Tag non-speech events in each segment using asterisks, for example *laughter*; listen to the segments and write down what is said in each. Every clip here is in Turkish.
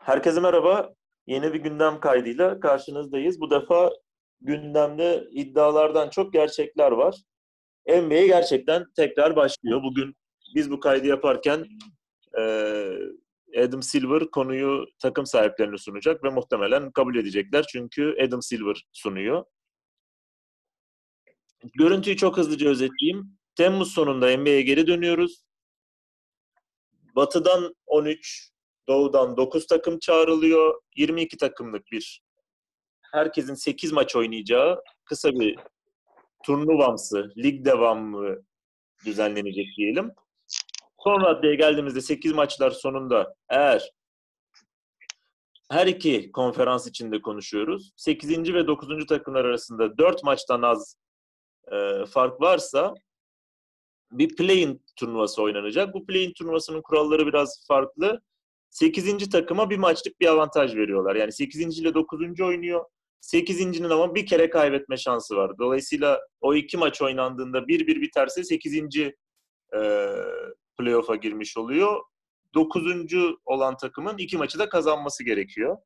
Herkese merhaba. Yeni bir gündem kaydıyla karşınızdayız. Bu defa gündemde iddialardan çok gerçekler var. NBA gerçekten tekrar başlıyor. Bugün biz bu kaydı yaparken e, Adam Silver konuyu takım sahiplerine sunacak ve muhtemelen kabul edecekler. Çünkü Adam Silver sunuyor. Görüntüyü çok hızlıca özetleyeyim. Temmuz sonunda NBA'ye geri dönüyoruz. Batı'dan 13, Doğu'dan 9 takım çağrılıyor. 22 takımlık bir herkesin 8 maç oynayacağı kısa bir turnuvamsı, lig devamlı düzenlenecek diyelim. Son raddeye geldiğimizde 8 maçlar sonunda eğer her iki konferans içinde konuşuyoruz. 8. ve 9. takımlar arasında 4 maçtan az e, fark varsa bir play-in turnuvası oynanacak. Bu play-in turnuvasının kuralları biraz farklı. 8. takıma bir maçlık bir avantaj veriyorlar. Yani 8. ile 9. oynuyor. 8.'nin ama bir kere kaybetme şansı var. Dolayısıyla o iki maç oynandığında 1-1 biterse 8. E, playoff'a girmiş oluyor. 9. olan takımın iki maçı da kazanması gerekiyor.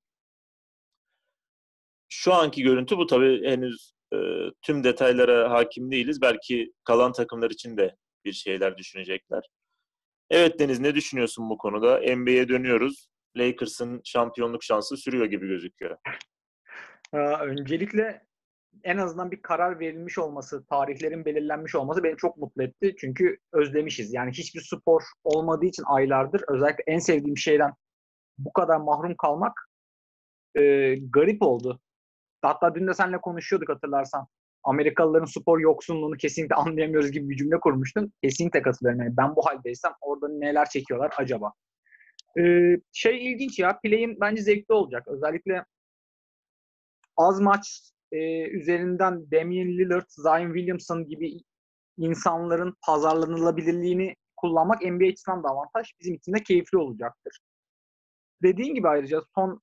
Şu anki görüntü bu tabii henüz e, tüm detaylara hakim değiliz. Belki kalan takımlar için de bir şeyler düşünecekler. Evet Deniz ne düşünüyorsun bu konuda? NBA'ye dönüyoruz. Lakers'ın şampiyonluk şansı sürüyor gibi gözüküyor. Ee, öncelikle en azından bir karar verilmiş olması, tarihlerin belirlenmiş olması beni çok mutlu etti. Çünkü özlemişiz. Yani hiçbir spor olmadığı için aylardır özellikle en sevdiğim şeyden bu kadar mahrum kalmak e, garip oldu. Hatta dün de seninle konuşuyorduk hatırlarsan. Amerikalıların spor yoksunluğunu kesinlikle anlayamıyoruz gibi bir cümle kurmuştun. Kesinlikle katılıyorum. Yani ben bu haldeysem orada neler çekiyorlar acaba? Ee, şey ilginç ya. Play'in bence zevkli olacak. Özellikle az maç e, üzerinden Damian Lillard, Zion Williamson gibi insanların pazarlanılabilirliğini kullanmak NBA açısından da avantaj. Bizim için de keyifli olacaktır. Dediğin gibi ayrıca son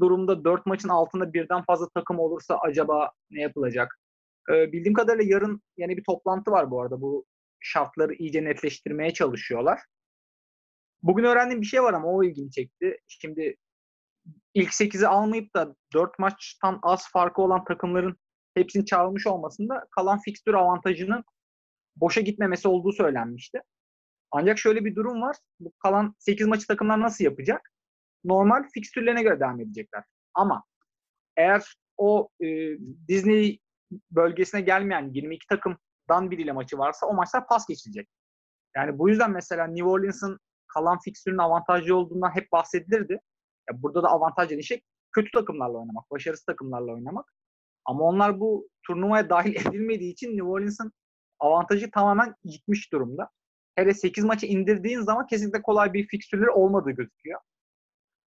durumda dört maçın altında birden fazla takım olursa acaba ne yapılacak? Ee, bildiğim kadarıyla yarın yeni bir toplantı var bu arada. Bu şartları iyice netleştirmeye çalışıyorlar. Bugün öğrendiğim bir şey var ama o ilgimi çekti. Şimdi ilk 8'i almayıp da 4 maçtan az farkı olan takımların hepsini çağırmış olmasında kalan fikstür avantajının boşa gitmemesi olduğu söylenmişti. Ancak şöyle bir durum var. Bu kalan 8 maçı takımlar nasıl yapacak? Normal fikstürlerine göre devam edecekler. Ama eğer o e, Disney bölgesine gelmeyen 22 takımdan biriyle maçı varsa o maçlar pas geçilecek. Yani bu yüzden mesela New Orleans'ın kalan fikstürün avantajlı olduğundan hep bahsedilirdi. Ya burada da avantaj şey kötü takımlarla oynamak, başarısız takımlarla oynamak. Ama onlar bu turnuvaya *laughs* dahil edilmediği için New Orleans'ın avantajı tamamen gitmiş durumda. Hele 8 maçı indirdiğin zaman kesinlikle kolay bir fikstürleri olmadığı gözüküyor.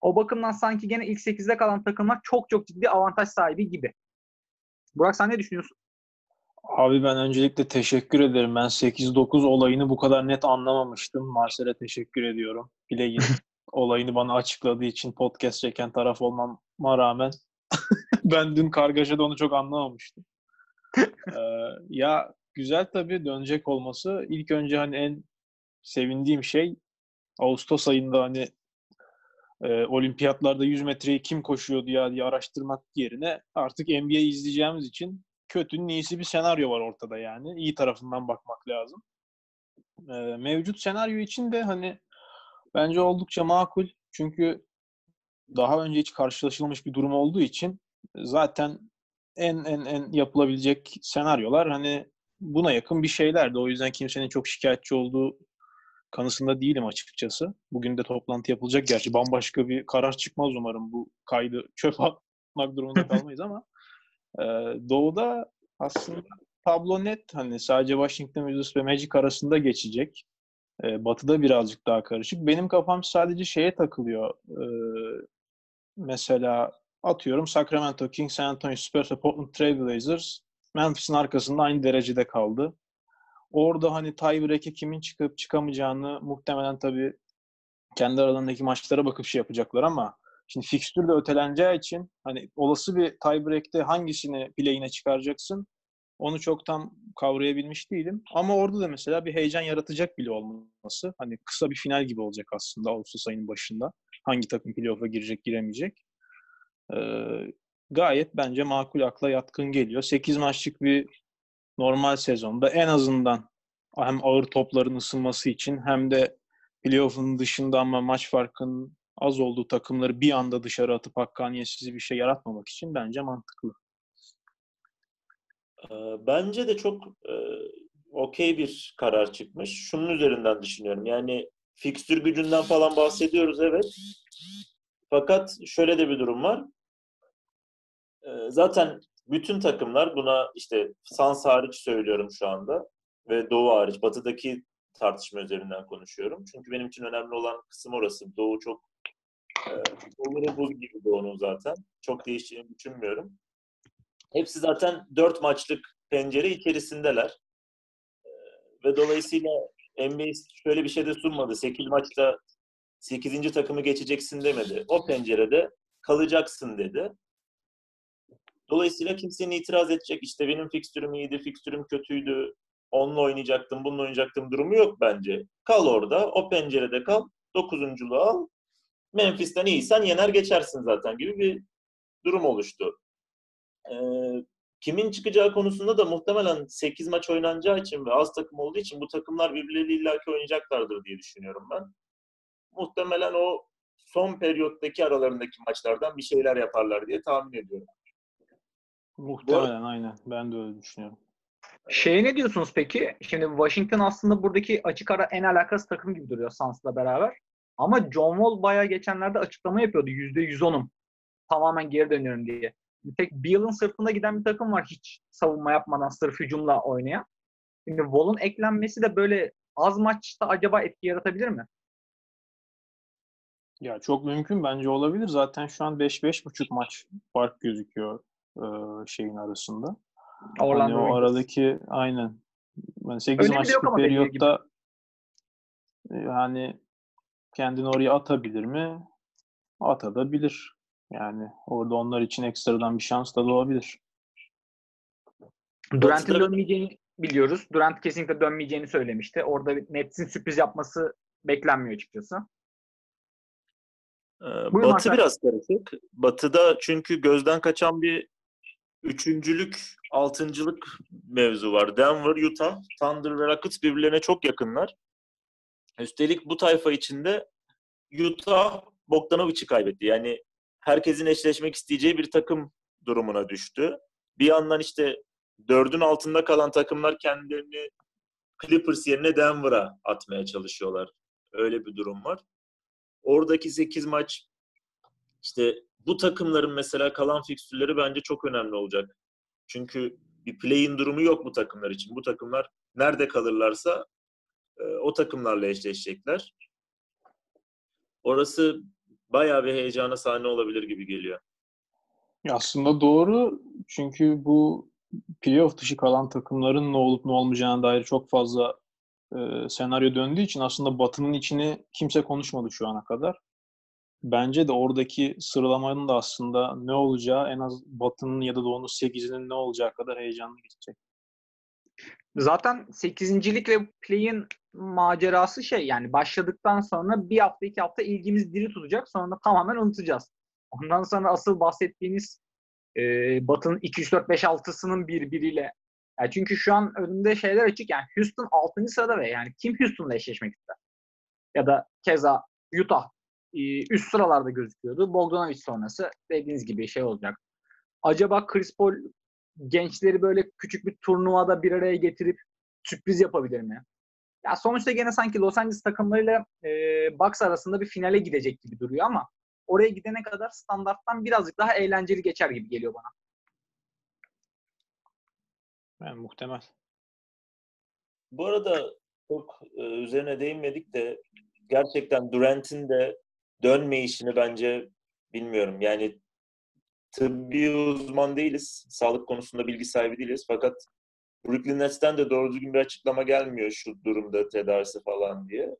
O bakımdan sanki gene ilk 8'de kalan takımlar çok çok ciddi avantaj sahibi gibi. Burak sen ne düşünüyorsun? Abi ben öncelikle teşekkür ederim. Ben 8-9 olayını bu kadar net anlamamıştım. Marcel'e teşekkür ediyorum. Bileğin *laughs* olayını bana açıkladığı için podcast çeken taraf olmama rağmen *laughs* ben dün kargaşada onu çok anlamamıştım. *laughs* ee, ya güzel tabii dönecek olması. İlk önce hani en sevindiğim şey Ağustos ayında hani e, olimpiyatlarda 100 metreyi kim koşuyordu ya diye araştırmak yerine artık NBA izleyeceğimiz için kötünün iyisi bir senaryo var ortada yani. İyi tarafından bakmak lazım. E, mevcut senaryo için de hani bence oldukça makul. Çünkü daha önce hiç karşılaşılmış bir durum olduğu için zaten en en en yapılabilecek senaryolar hani buna yakın bir şeylerdi. O yüzden kimsenin çok şikayetçi olduğu kanısında değilim açıkçası. Bugün de toplantı yapılacak. Gerçi bambaşka bir karar çıkmaz umarım. Bu kaydı çöp atmak durumunda *laughs* kalmayız ama e, Doğu'da aslında tablo net. Hani sadece Washington Wizards ve Magic arasında geçecek. E, batı'da birazcık daha karışık. Benim kafam sadece şeye takılıyor. E, mesela atıyorum Sacramento Kings, San Antonio Spurs ve Portland Trail Blazers Memphis'in arkasında aynı derecede kaldı. Orada hani tiebreak'e kimin çıkıp çıkamayacağını muhtemelen tabii kendi aralarındaki maçlara bakıp şey yapacaklar ama şimdi fikstür de öteleneceği için hani olası bir tiebreak'te hangisini play'ine çıkaracaksın? Onu çok tam kavrayabilmiş değilim. Ama orada da mesela bir heyecan yaratacak bile olması. Hani kısa bir final gibi olacak aslında Ağustos ayının başında. Hangi takım playoff'a girecek, giremeyecek. Ee, gayet bence makul akla yatkın geliyor. 8 maçlık bir normal sezonda en azından hem ağır topların ısınması için hem de playoff'un dışında ama maç farkının az olduğu takımları bir anda dışarı atıp hakkaniyetsiz bir şey yaratmamak için bence mantıklı. Ee, bence de çok e, okey bir karar çıkmış. Şunun üzerinden düşünüyorum. Yani fikstür gücünden falan bahsediyoruz evet. Fakat şöyle de bir durum var. Ee, zaten bütün takımlar buna işte Sans hariç söylüyorum şu anda ve Doğu hariç batıdaki tartışma üzerinden konuşuyorum. Çünkü benim için önemli olan kısım orası. Doğu çok e, Doğu'nun buz gibi Doğu'nun zaten. Çok değişeceğini düşünmüyorum. Hepsi zaten dört maçlık pencere içerisindeler. E, ve dolayısıyla NBA şöyle bir şey de sunmadı. 8 maçta 8. takımı geçeceksin demedi. O pencerede kalacaksın dedi. Dolayısıyla kimsenin itiraz edecek işte benim fikstürüm iyiydi, fikstürüm kötüydü, onunla oynayacaktım, bununla oynayacaktım durumu yok bence. Kal orada, o pencerede kal, dokuzunculuğu al. Memphis'ten iyiysen yener geçersin zaten gibi bir durum oluştu. Ee, kimin çıkacağı konusunda da muhtemelen 8 maç oynanacağı için ve az takım olduğu için bu takımlar birbirleriyle illaki oynayacaklardır diye düşünüyorum ben. Muhtemelen o son periyottaki aralarındaki maçlardan bir şeyler yaparlar diye tahmin ediyorum. Muhtemelen aynen. Ben de öyle düşünüyorum. Şey ne diyorsunuz peki? Şimdi Washington aslında buradaki açık ara en alakası takım gibi duruyor Suns'la beraber. Ama John Wall bayağı geçenlerde açıklama yapıyordu. %110'um. Tamamen geri dönüyorum diye. Bir tek Beal'ın sırtında giden bir takım var hiç savunma yapmadan sırf hücumla oynayan. Şimdi Wall'un eklenmesi de böyle az maçta acaba etki yaratabilir mi? Ya çok mümkün bence olabilir. Zaten şu an 5-5,5 maç fark gözüküyor e, şeyin arasında. Orlando hani o aradaki aynen yani 8 Önemi maçlık periyotta yani kendini oraya atabilir mi? Atabilir. Yani orada onlar için ekstradan bir şans da doğabilir. Durant'in Batı'da- dönmeyeceğini biliyoruz. Durant kesinlikle dönmeyeceğini söylemişti. Orada Nets'in sürpriz yapması beklenmiyor açıkçası. Ee, Buyurun Batı Hakan. biraz karışık. Batı'da çünkü gözden kaçan bir üçüncülük, altıncılık mevzu var. Denver, Utah, Thunder ve Rockets birbirlerine çok yakınlar. Üstelik bu tayfa içinde Utah Bogdanovic'i kaybetti. Yani herkesin eşleşmek isteyeceği bir takım durumuna düştü. Bir yandan işte dördün altında kalan takımlar kendilerini Clippers yerine Denver'a atmaya çalışıyorlar. Öyle bir durum var. Oradaki 8 maç işte bu takımların mesela kalan fikstürleri bence çok önemli olacak. Çünkü bir play-in durumu yok bu takımlar için. Bu takımlar nerede kalırlarsa e, o takımlarla eşleşecekler. Orası bayağı bir heyecana sahne olabilir gibi geliyor. Aslında doğru çünkü bu playoff dışı kalan takımların ne olup ne olmayacağına dair çok fazla e, senaryo döndüğü için aslında Batı'nın içini kimse konuşmadı şu ana kadar. Bence de oradaki sıralamanın da aslında ne olacağı en az Batı'nın ya da Doğu'nun 8'inin ne olacağı kadar heyecanlı geçecek. Zaten 8. ve play'in macerası şey yani başladıktan sonra bir hafta iki hafta ilgimiz diri tutacak sonra da tamamen unutacağız. Ondan sonra asıl bahsettiğiniz e, Batı'nın 2, 3, 4, 5, 6'sının birbiriyle yani çünkü şu an önünde şeyler açık yani Houston 6. sırada ve yani kim Houston'la eşleşmek ister? Ya da keza Utah üst sıralarda gözüküyordu. Bogdanovic sonrası dediğiniz gibi şey olacak. Acaba Chris Paul gençleri böyle küçük bir turnuvada bir araya getirip sürpriz yapabilir mi? Ya sonuçta gene sanki Los Angeles takımlarıyla e, Bucks arasında bir finale gidecek gibi duruyor ama oraya gidene kadar standarttan birazcık daha eğlenceli geçer gibi geliyor bana. Yani muhtemel. Bu arada çok e, üzerine değinmedik de gerçekten Durant'in de dönme işini bence bilmiyorum. Yani tıbbi uzman değiliz. Sağlık konusunda bilgi sahibi değiliz. Fakat Brooklyn Nets'ten de doğru düzgün bir açıklama gelmiyor şu durumda tedavisi falan diye.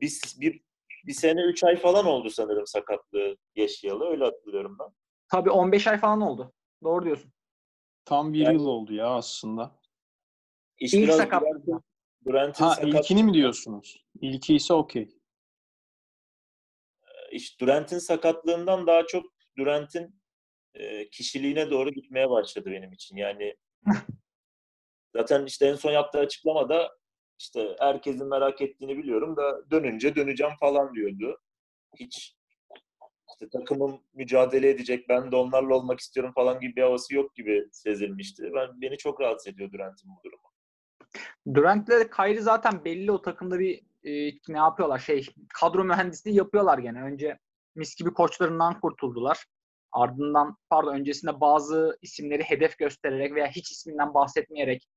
Biz bir, bir sene üç ay falan oldu sanırım sakatlığı yaşayalı. Öyle hatırlıyorum ben. Tabii 15 ay falan oldu. Doğru diyorsun. Tam bir Yani- yıl oldu ya aslında. İş İlk. Durant'in, Durant'in Ha sakat, ilkini mi diyorsunuz? İlki ise okey. İş Durant'in sakatlığından daha çok Durant'in e, kişiliğine doğru gitmeye başladı benim için. Yani *laughs* zaten işte en son yaptığı açıklamada işte herkesin merak ettiğini biliyorum da dönünce döneceğim falan diyordu. Hiç işte takımım mücadele edecek, ben de onlarla olmak istiyorum falan gibi bir havası yok gibi sezilmişti. Ben beni çok rahatsız ediyor Durant'in bu durumu. Durant'le Kyrie zaten belli o takımda bir e, ne yapıyorlar şey kadro mühendisliği yapıyorlar gene. Önce mis gibi koçlarından kurtuldular. Ardından pardon öncesinde bazı isimleri hedef göstererek veya hiç isminden bahsetmeyerek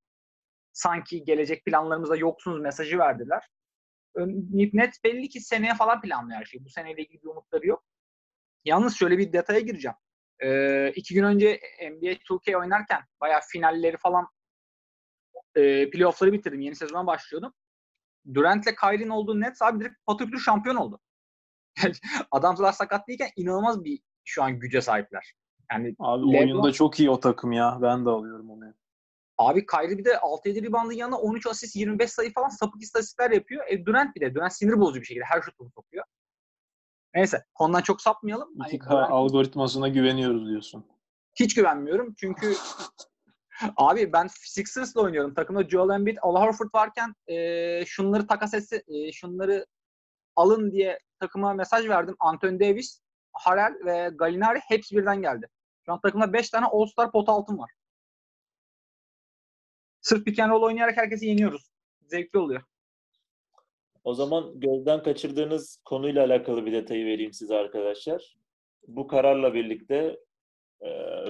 sanki gelecek planlarımızda yoksunuz mesajı verdiler. Net belli ki seneye falan planlıyor her şey. Bu seneyle ilgili bir umutları yok. Yalnız şöyle bir detaya gireceğim. Ee, iki gün önce NBA 2K oynarken bayağı finalleri falan e, playoff'ları bitirdim. Yeni sezona başlıyordum. Durant'le Kyrie'nin olduğu Nets abi direkt patır şampiyon oldu. *laughs* Adamlar sakat değilken inanılmaz bir şu an güce sahipler. Yani Abi LeBron- oyunda çok iyi o takım ya. Ben de alıyorum onu. abi Kyrie bir de 6-7 reboundın yanına 13 asist 25 sayı falan sapık istatistikler yapıyor. E, Durant bir de. Durant sinir bozucu bir şekilde her şutunu sokuyor. Neyse konudan çok sapmayalım. Hani 2K Durant- algoritmasına güveniyoruz diyorsun. hiç güvenmiyorum. Çünkü *laughs* abi ben Sixers'la oynuyorum. Takımda Joel Embiid, Al Horford varken e, şunları takas etse, e, şunları alın diye takıma mesaj verdim. Anthony Davis, Harrell ve Gallinari hepsi birden geldi. Şu an takımda 5 tane All-Star pot altın var. Sırf pick and roll oynayarak herkesi yeniyoruz. Zevkli oluyor. O zaman gözden kaçırdığınız konuyla alakalı bir detayı vereyim size arkadaşlar. Bu kararla birlikte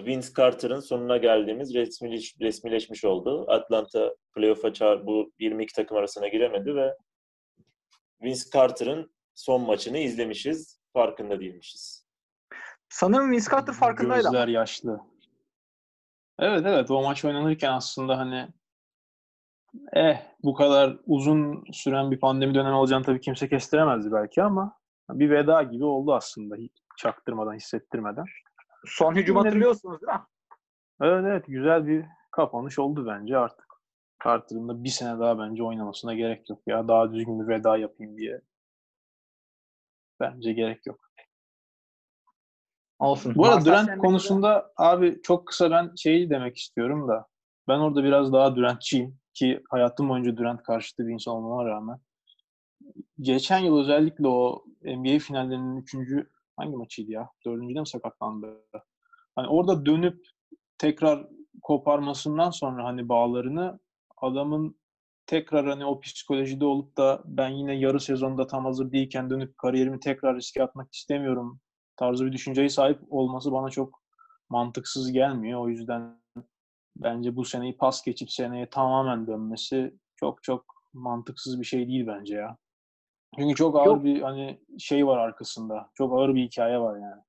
Vince Carter'ın sonuna geldiğimiz resmileş, resmileşmiş oldu. Atlanta playoff'a çağır, bu 22 takım arasına giremedi ve Vince Carter'ın son maçını izlemişiz. Farkında değilmişiz. Sanırım Vince Carter farkındaydı. Gözler yaşlı. Evet evet o maç oynanırken aslında hani eh bu kadar uzun süren bir pandemi dönemi olacağını tabii kimse kestiremezdi belki ama bir veda gibi oldu aslında hiç çaktırmadan hissettirmeden. Son hücum hatırlıyorsunuz değil mi? Evet evet güzel bir kapanış oldu bence artık. Carter'ın da bir sene daha bence oynamasına gerek yok ya. Daha düzgün bir veda yapayım diye. Bence gerek yok. Olsun. Bu arada Durant konusunda abi çok kısa ben şeyi demek istiyorum da ben orada biraz daha Durant'çıyım ki hayatım boyunca Durant karşıtı bir insan olmama rağmen. Geçen yıl özellikle o NBA finallerinin üçüncü hangi maçıydı ya? Dördüncüde mi sakatlandı? Hani orada dönüp tekrar koparmasından sonra hani bağlarını adamın tekrar hani o psikolojide olup da ben yine yarı sezonda tam hazır değilken dönüp kariyerimi tekrar riske atmak istemiyorum tarzı bir düşünceye sahip olması bana çok mantıksız gelmiyor. O yüzden bence bu seneyi pas geçip seneye tamamen dönmesi çok çok mantıksız bir şey değil bence ya. Çünkü çok ağır Yok. bir hani şey var arkasında. Çok ağır bir hikaye var yani.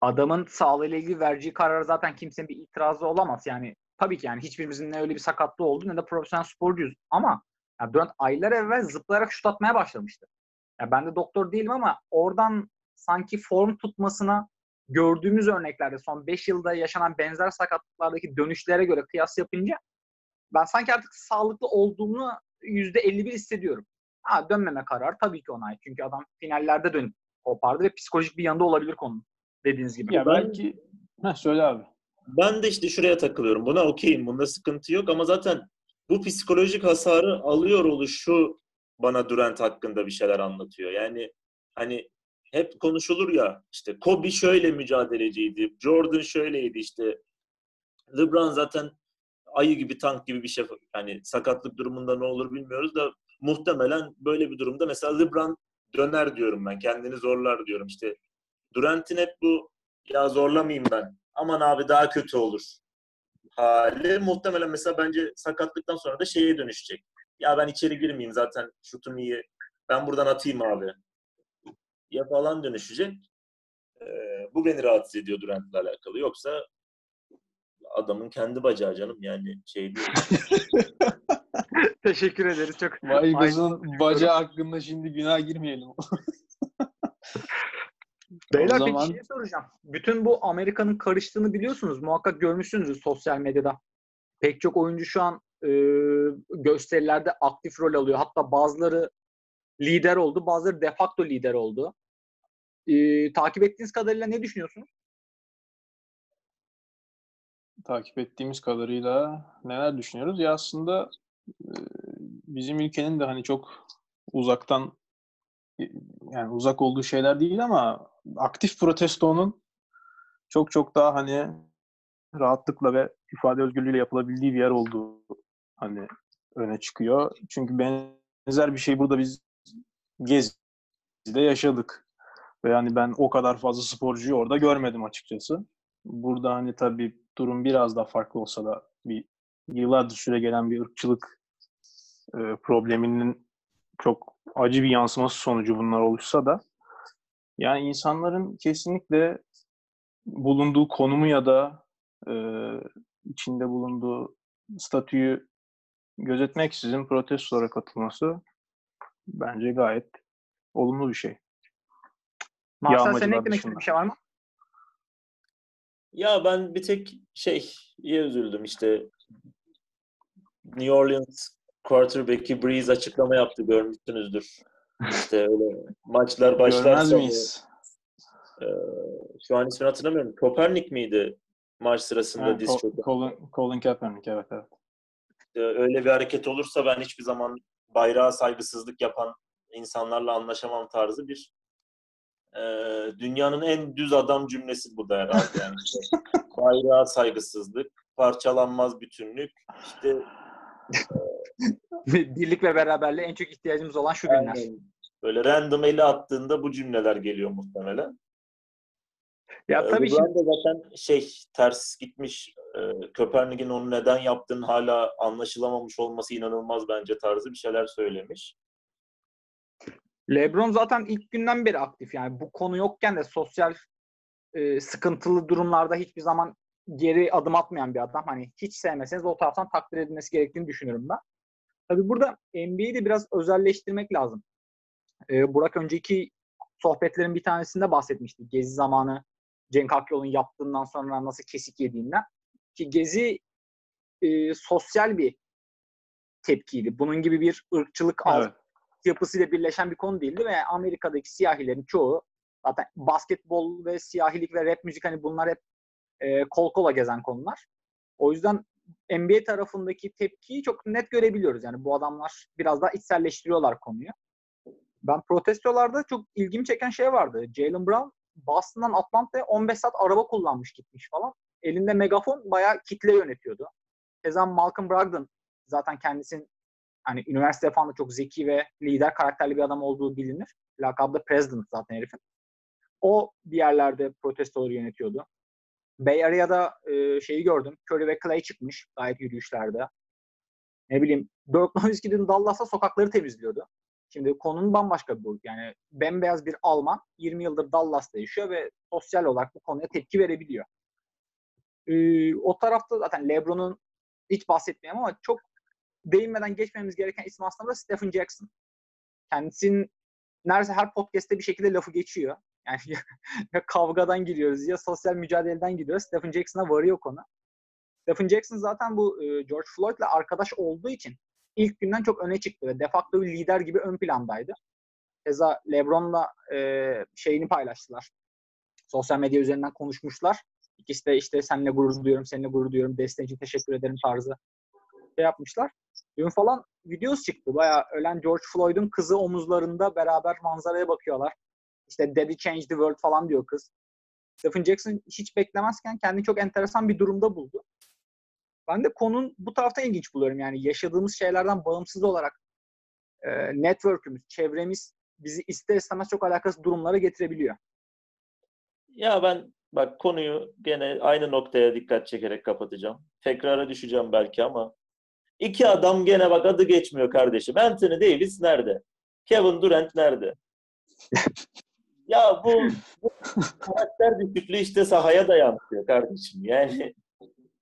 adamın sağlığıyla ilgili vereceği karara zaten kimsenin bir itirazı olamaz. Yani tabii ki yani hiçbirimizin ne öyle bir sakatlığı oldu ne de profesyonel sporcuyuz. Ama yani Durant aylar evvel zıplayarak şut atmaya başlamıştı. Yani ben de doktor değilim ama oradan sanki form tutmasına gördüğümüz örneklerde son 5 yılda yaşanan benzer sakatlıklardaki dönüşlere göre kıyas yapınca ben sanki artık sağlıklı olduğunu %51 hissediyorum. Ha dönmeme kararı tabii ki onay. Çünkü adam finallerde dönüp kopardı ve psikolojik bir yanında olabilir konunun dediğiniz gibi. Ya Ben- belki Heh, söyle abi. Ben de işte şuraya takılıyorum. Buna okeyim. Bunda sıkıntı yok ama zaten bu psikolojik hasarı alıyor oluşu bana Durant hakkında bir şeyler anlatıyor. Yani hani hep konuşulur ya işte Kobe şöyle mücadeleciydi, Jordan şöyleydi işte. LeBron zaten ayı gibi tank gibi bir şey. Yani sakatlık durumunda ne olur bilmiyoruz da muhtemelen böyle bir durumda mesela LeBron döner diyorum ben. Kendini zorlar diyorum. İşte Durant'in hep bu ya zorlamayayım ben. Aman abi daha kötü olur hali muhtemelen mesela bence sakatlıktan sonra da şeye dönüşecek. Ya ben içeri girmeyeyim zaten şutum iyi. Ben buradan atayım abi. Ya falan dönüşecek. Ee, bu beni rahatsız ediyor Durant'le alakalı. Yoksa adamın kendi bacağı canım yani şey değil. *laughs* *laughs* Teşekkür ederiz çok. Vaygos'un bacağı hakkında şimdi günah girmeyelim. *laughs* Beyler O zaman- peki şey soracağım. Bütün bu Amerika'nın karıştığını biliyorsunuz. Muhakkak görmüşsünüzdür sosyal medyada. Pek çok oyuncu şu an e, gösterilerde aktif rol alıyor. Hatta bazıları lider oldu, bazıları de facto lider oldu. E, takip ettiğiniz kadarıyla ne düşünüyorsunuz? takip ettiğimiz kadarıyla neler düşünüyoruz? Ya aslında bizim ülkenin de hani çok uzaktan e, yani uzak olduğu şeyler değil ama aktif protestonun çok çok daha hani rahatlıkla ve ifade özgürlüğüyle yapılabildiği bir yer olduğu hani öne çıkıyor. Çünkü benzer bir şey burada biz Gezi'de yaşadık. Ve yani ben o kadar fazla sporcuyu orada görmedim açıkçası. Burada hani tabii durum biraz daha farklı olsa da bir yıllardır süre gelen bir ırkçılık e, probleminin çok acı bir yansıması sonucu bunlar oluşsa da yani insanların kesinlikle bulunduğu konumu ya da e, içinde bulunduğu statüyü gözetmeksizin protestolara katılması bence gayet olumlu bir şey. Marcel senin eklemek istediğin bir şey var mı? Ya ben bir tek şey iyi üzüldüm işte New Orleans quarterback'i Breeze açıklama yaptı görmüşsünüzdür. İşte öyle maçlar başlarsa Görmez miyiz? e, şu an ismini hatırlamıyorum. Kopernik miydi maç sırasında Ha, diz? Colin, Colin Kaepernick evet evet. E, öyle bir hareket olursa ben hiçbir zaman bayrağa saygısızlık yapan insanlarla anlaşamam tarzı bir e, dünyanın en düz adam cümlesi bu da herhalde yani. İşte *laughs* bayrağa saygısızlık, parçalanmaz bütünlük, işte Birlik ve beraberliğe en çok ihtiyacımız olan şu günler. aynen böyle random eli attığında bu cümleler geliyor muhtemelen. Ya Ee, tabii şimdi zaten şey ters gitmiş. Ee, Köpernik'in onu neden yaptığını hala anlaşılamamış olması inanılmaz bence tarzı bir şeyler söylemiş. LeBron zaten ilk günden beri aktif. Yani bu konu yokken de sosyal e, sıkıntılı durumlarda hiçbir zaman geri adım atmayan bir adam. Hani hiç sevmeseniz o taraftan takdir edilmesi gerektiğini düşünüyorum ben. Tabii burada NBA'yi de biraz özelleştirmek lazım. E, Burak önceki sohbetlerin bir tanesinde bahsetmişti. Gezi zamanı Cenk Akyol'un yaptığından sonra nasıl kesik yediğinden. Ki Gezi e, sosyal bir tepkiydi. Bunun gibi bir ırkçılık Evet. yapısıyla birleşen bir konu değildi ve Amerika'daki siyahilerin çoğu zaten basketbol ve siyahilik ve rap müzik hani bunlar hep e, kol kola gezen konular. O yüzden NBA tarafındaki tepkiyi çok net görebiliyoruz. Yani bu adamlar biraz daha içselleştiriyorlar konuyu. Ben protestolarda çok ilgimi çeken şey vardı. Jalen Brown Boston'dan Atlanta'ya 15 saat araba kullanmış gitmiş falan. Elinde megafon bayağı kitle yönetiyordu. Keza Malcolm Brogdon zaten kendisinin hani üniversite falan da çok zeki ve lider karakterli bir adam olduğu bilinir. Lakabı da President zaten herifin. O bir yerlerde protestoları yönetiyordu. Bay Area'da e, şeyi gördüm. Curry ve Clay çıkmış gayet yürüyüşlerde. Ne bileyim Dirk Nowitzki'nin Dallas'ta sokakları temizliyordu. Şimdi konunun bambaşka bir boyutu. Yani bembeyaz bir Alman 20 yıldır Dallas'ta yaşıyor ve sosyal olarak bu konuya tepki verebiliyor. Ee, o tarafta zaten LeBron'un hiç bahsetmeyeyim ama çok değinmeden geçmemiz gereken isim aslında Stephen Jackson. Kendisinin neredeyse her podcast'te bir şekilde lafı geçiyor. Yani *laughs* ya, kavgadan giriyoruz ya sosyal mücadeleden gidiyoruz. Stephen Jackson'a varıyor konu. Stephen Jackson zaten bu e, George Floyd'la arkadaş olduğu için ilk günden çok öne çıktı ve de facto bir lider gibi ön plandaydı. Keza LeBron'la e, şeyini paylaştılar. Sosyal medya üzerinden konuşmuşlar. İkisi de işte seninle gurur duyuyorum, seninle gurur duyuyorum, desteğin için teşekkür ederim tarzı şey yapmışlar. Dün falan videosu çıktı. Bayağı ölen George Floyd'un kızı omuzlarında beraber manzaraya bakıyorlar. İşte Daddy Change the World falan diyor kız. Stephen Jackson hiç beklemezken kendini çok enteresan bir durumda buldu. Ben de konunun bu tarafta ilginç buluyorum. Yani yaşadığımız şeylerden bağımsız olarak e, network'ümüz, çevremiz bizi ister istemez çok alakasız durumlara getirebiliyor. Ya ben bak konuyu gene aynı noktaya dikkat çekerek kapatacağım. Tekrara düşeceğim belki ama iki adam gene bak adı geçmiyor kardeşim. Anthony Davis nerede? Kevin Durant nerede? *laughs* ya bu, bu karakter düşüklüğü işte sahaya da yansıyor kardeşim. Yani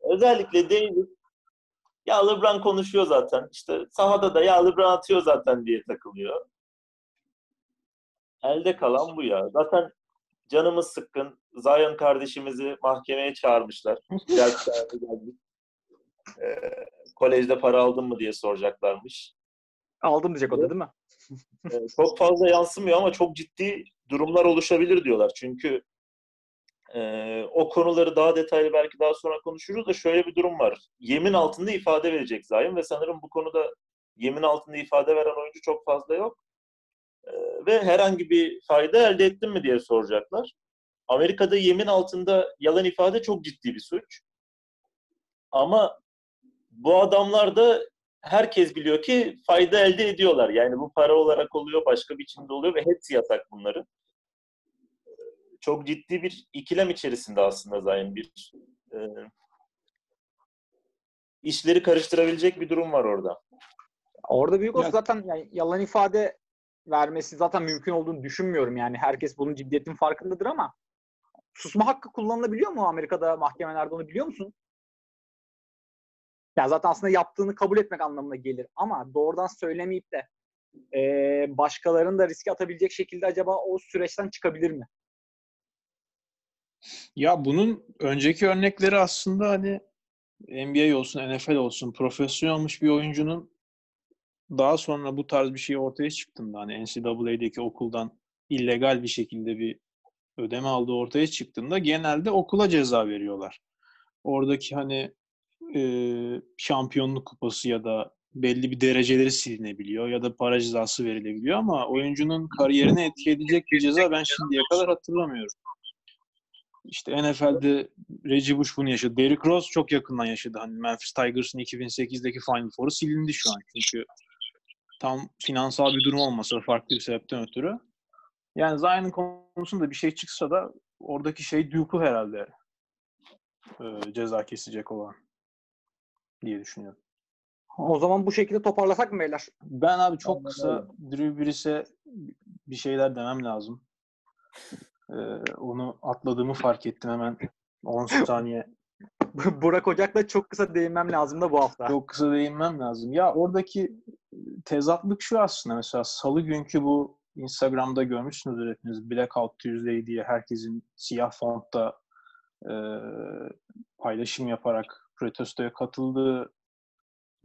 özellikle Davis ya LeBron konuşuyor zaten. İşte sahada da ya LeBron atıyor zaten diye takılıyor. Elde kalan bu ya. Zaten canımız sıkkın. Zion kardeşimizi mahkemeye çağırmışlar. *laughs* Gel çağırdı geldik. Ee, kolejde para aldın mı diye soracaklarmış. Aldım diyecek o da değil mi? Ee, çok fazla yansımıyor ama çok ciddi durumlar oluşabilir diyorlar. Çünkü e, o konuları daha detaylı belki daha sonra konuşuruz da şöyle bir durum var. Yemin altında ifade verecek Zion ve sanırım bu konuda yemin altında ifade veren oyuncu çok fazla yok. E, ve herhangi bir fayda elde ettin mi diye soracaklar. Amerika'da yemin altında yalan ifade çok ciddi bir suç. Ama bu adamlar da herkes biliyor ki fayda elde ediyorlar. Yani bu para olarak oluyor, başka biçimde oluyor ve hepsi yasak bunların. Çok ciddi bir ikilem içerisinde aslında Zayn bir e, işleri karıştırabilecek bir durum var orada. Orada büyük olsa zaten yani yalan ifade vermesi zaten mümkün olduğunu düşünmüyorum. Yani herkes bunun ciddiyetinin farkındadır ama susma hakkı kullanılabiliyor mu Amerika'da mahkemelerde onu biliyor musun? Ya zaten aslında yaptığını kabul etmek anlamına gelir ama doğrudan söylemeyip de eee başkalarını da riske atabilecek şekilde acaba o süreçten çıkabilir mi? Ya bunun önceki örnekleri aslında hani NBA olsun, NFL olsun profesyonel olmuş bir oyuncunun daha sonra bu tarz bir şey ortaya çıktığında hani NCAA'deki okuldan illegal bir şekilde bir ödeme aldığı ortaya çıktığında genelde okula ceza veriyorlar. Oradaki hani e, şampiyonluk kupası ya da belli bir dereceleri silinebiliyor ya da para cezası verilebiliyor ama oyuncunun kariyerine etki edecek bir ceza ben şimdiye kadar hatırlamıyorum. İşte NFL'de Reggie Bush bunu yaşadı. Derrick Rose çok yakından yaşadı. Hani Memphis Tigers'ın 2008'deki Final Four'u silindi şu an. Çünkü tam finansal bir durum olmasa farklı bir sebepten ötürü. Yani Zion'ın konusunda bir şey çıksa da oradaki şey Duke'u herhalde e, ceza kesecek olan diye düşünüyorum. O zaman bu şekilde toparlasak mı beyler? Ben abi çok Aynen kısa Drew Brees'e bir şeyler demem lazım. Ee, onu atladığımı fark ettim hemen 10 saniye. *laughs* Burak Ocak'la çok kısa değinmem lazım da bu hafta. Çok kısa değinmem lazım. Ya oradaki tezatlık şu aslında mesela salı günkü bu Instagram'da görmüşsünüzdür hepiniz Blackout Tuesday diye herkesin siyah fontta e, paylaşım yaparak protestoya katıldığı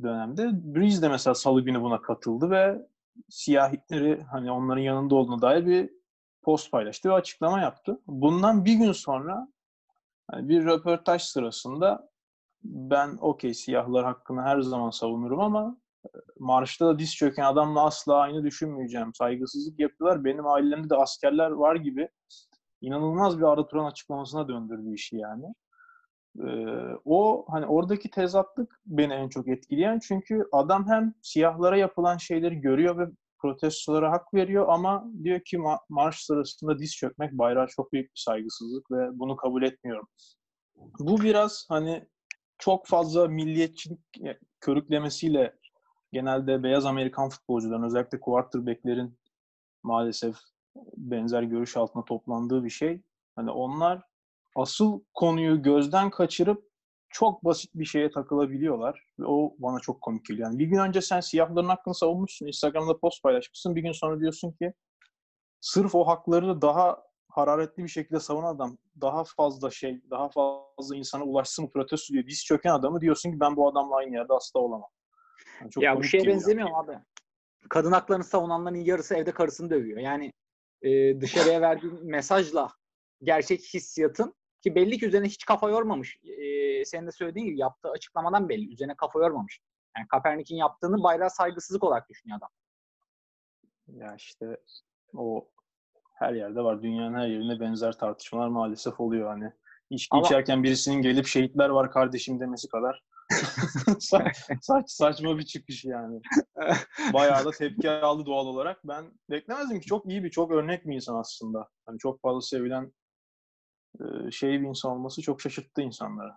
dönemde Breeze de mesela salı günü buna katıldı ve siyahitleri hani onların yanında olduğuna dair bir post paylaştı ve açıklama yaptı. Bundan bir gün sonra hani bir röportaj sırasında ben okey siyahlar hakkını her zaman savunurum ama e, marşta da diz çöken adamla asla aynı düşünmeyeceğim. Saygısızlık yapıyorlar. Benim ailemde de askerler var gibi inanılmaz bir Arda Turan açıklamasına döndürdü işi yani. Ee, o hani oradaki tezatlık beni en çok etkileyen çünkü adam hem siyahlara yapılan şeyleri görüyor ve protestolara hak veriyor ama diyor ki ma- marş sırasında diz çökmek bayrağa çok büyük bir saygısızlık ve bunu kabul etmiyorum. Bu biraz hani çok fazla milliyetçilik körüklemesiyle genelde beyaz Amerikan futbolcuların özellikle quarterback'lerin maalesef benzer görüş altında toplandığı bir şey. Hani onlar asıl konuyu gözden kaçırıp çok basit bir şeye takılabiliyorlar. Ve o bana çok komik geliyor. Yani bir gün önce sen siyahların hakkını savunmuşsun. Instagram'da post paylaşmışsın. Bir gün sonra diyorsun ki sırf o hakları daha hararetli bir şekilde savunan adam daha fazla şey, daha fazla insana ulaşsın protesto diyor. Diz çöken adamı diyorsun ki ben bu adamla aynı yerde asla olamam. Yani çok ya bu şeye benzemiyor abi? Kadın haklarını savunanların yarısı evde karısını dövüyor. Yani e, dışarıya verdiğin mesajla gerçek hissiyatın ki belli ki üzerine hiç kafa yormamış. E, senin de söylediğin gibi yaptığı açıklamadan belli. Üzerine kafa yormamış. Yani Kaepernick'in yaptığını bayrağa saygısızlık olarak düşünüyor adam. Ya işte o her yerde var. Dünyanın her yerinde benzer tartışmalar maalesef oluyor hani. İçki Ama- içerken birisinin gelip şehitler var kardeşim demesi kadar *laughs* Sa- saç, saçma bir çıkış yani. Bayağı da tepki aldı doğal olarak. Ben beklemezdim ki çok iyi bir, çok örnek bir insan aslında. Hani çok fazla sevilen şey bir insan olması çok şaşırttı insanları.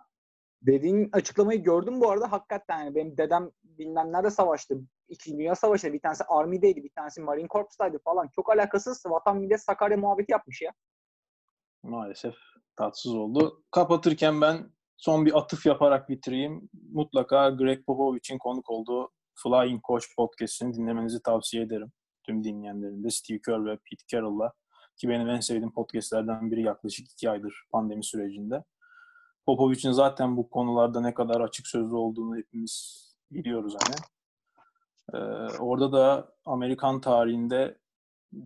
Dediğin açıklamayı gördüm bu arada. Hakikaten yani benim dedem bilmem nerede savaştı. İkinci Dünya Savaşı'nda bir tanesi Army'deydi, bir tanesi Marine Corps'taydı falan. Çok alakasız vatan millet Sakarya muhabbeti yapmış ya. Maalesef tatsız oldu. Kapatırken ben son bir atıf yaparak bitireyim. Mutlaka Greg Popovich'in konuk olduğu Flying Coach podcast'ini dinlemenizi tavsiye ederim. Tüm dinleyenlerin de Steve Kerr ve Pete Carroll'la Ki benim en sevdiğim podcastlerden biri yaklaşık iki aydır pandemi sürecinde. Popovic'in zaten bu konularda ne kadar açık sözlü olduğunu hepimiz biliyoruz hani. Ee, orada da Amerikan tarihinde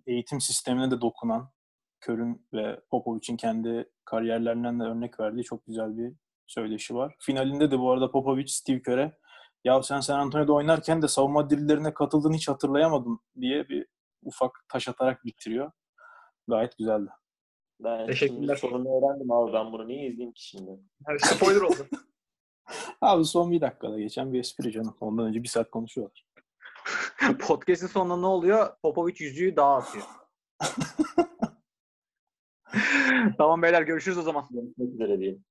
eğitim sistemine de dokunan Kör'ün ve Popovic'in kendi kariyerlerinden de örnek verdiği çok güzel bir söyleşi var. Finalinde de bu arada Popovic Steve Kerr'e ya sen San Antonio'da oynarken de savunma drillerine katıldığını hiç hatırlayamadım diye bir ufak taş atarak bitiriyor. Gayet güzeldi. Ben Teşekkürler. sonunu öğrendim abi. Ben bunu niye izleyeyim ki şimdi? Evet, spoiler oldu. *laughs* Abi son bir dakikada geçen bir espri canım. Ondan önce bir saat konuşuyorlar. *laughs* Podcast'in sonunda ne oluyor? Popovic yüzüğü dağa atıyor. *laughs* tamam beyler görüşürüz o zaman. Görüşmek üzere diyeyim.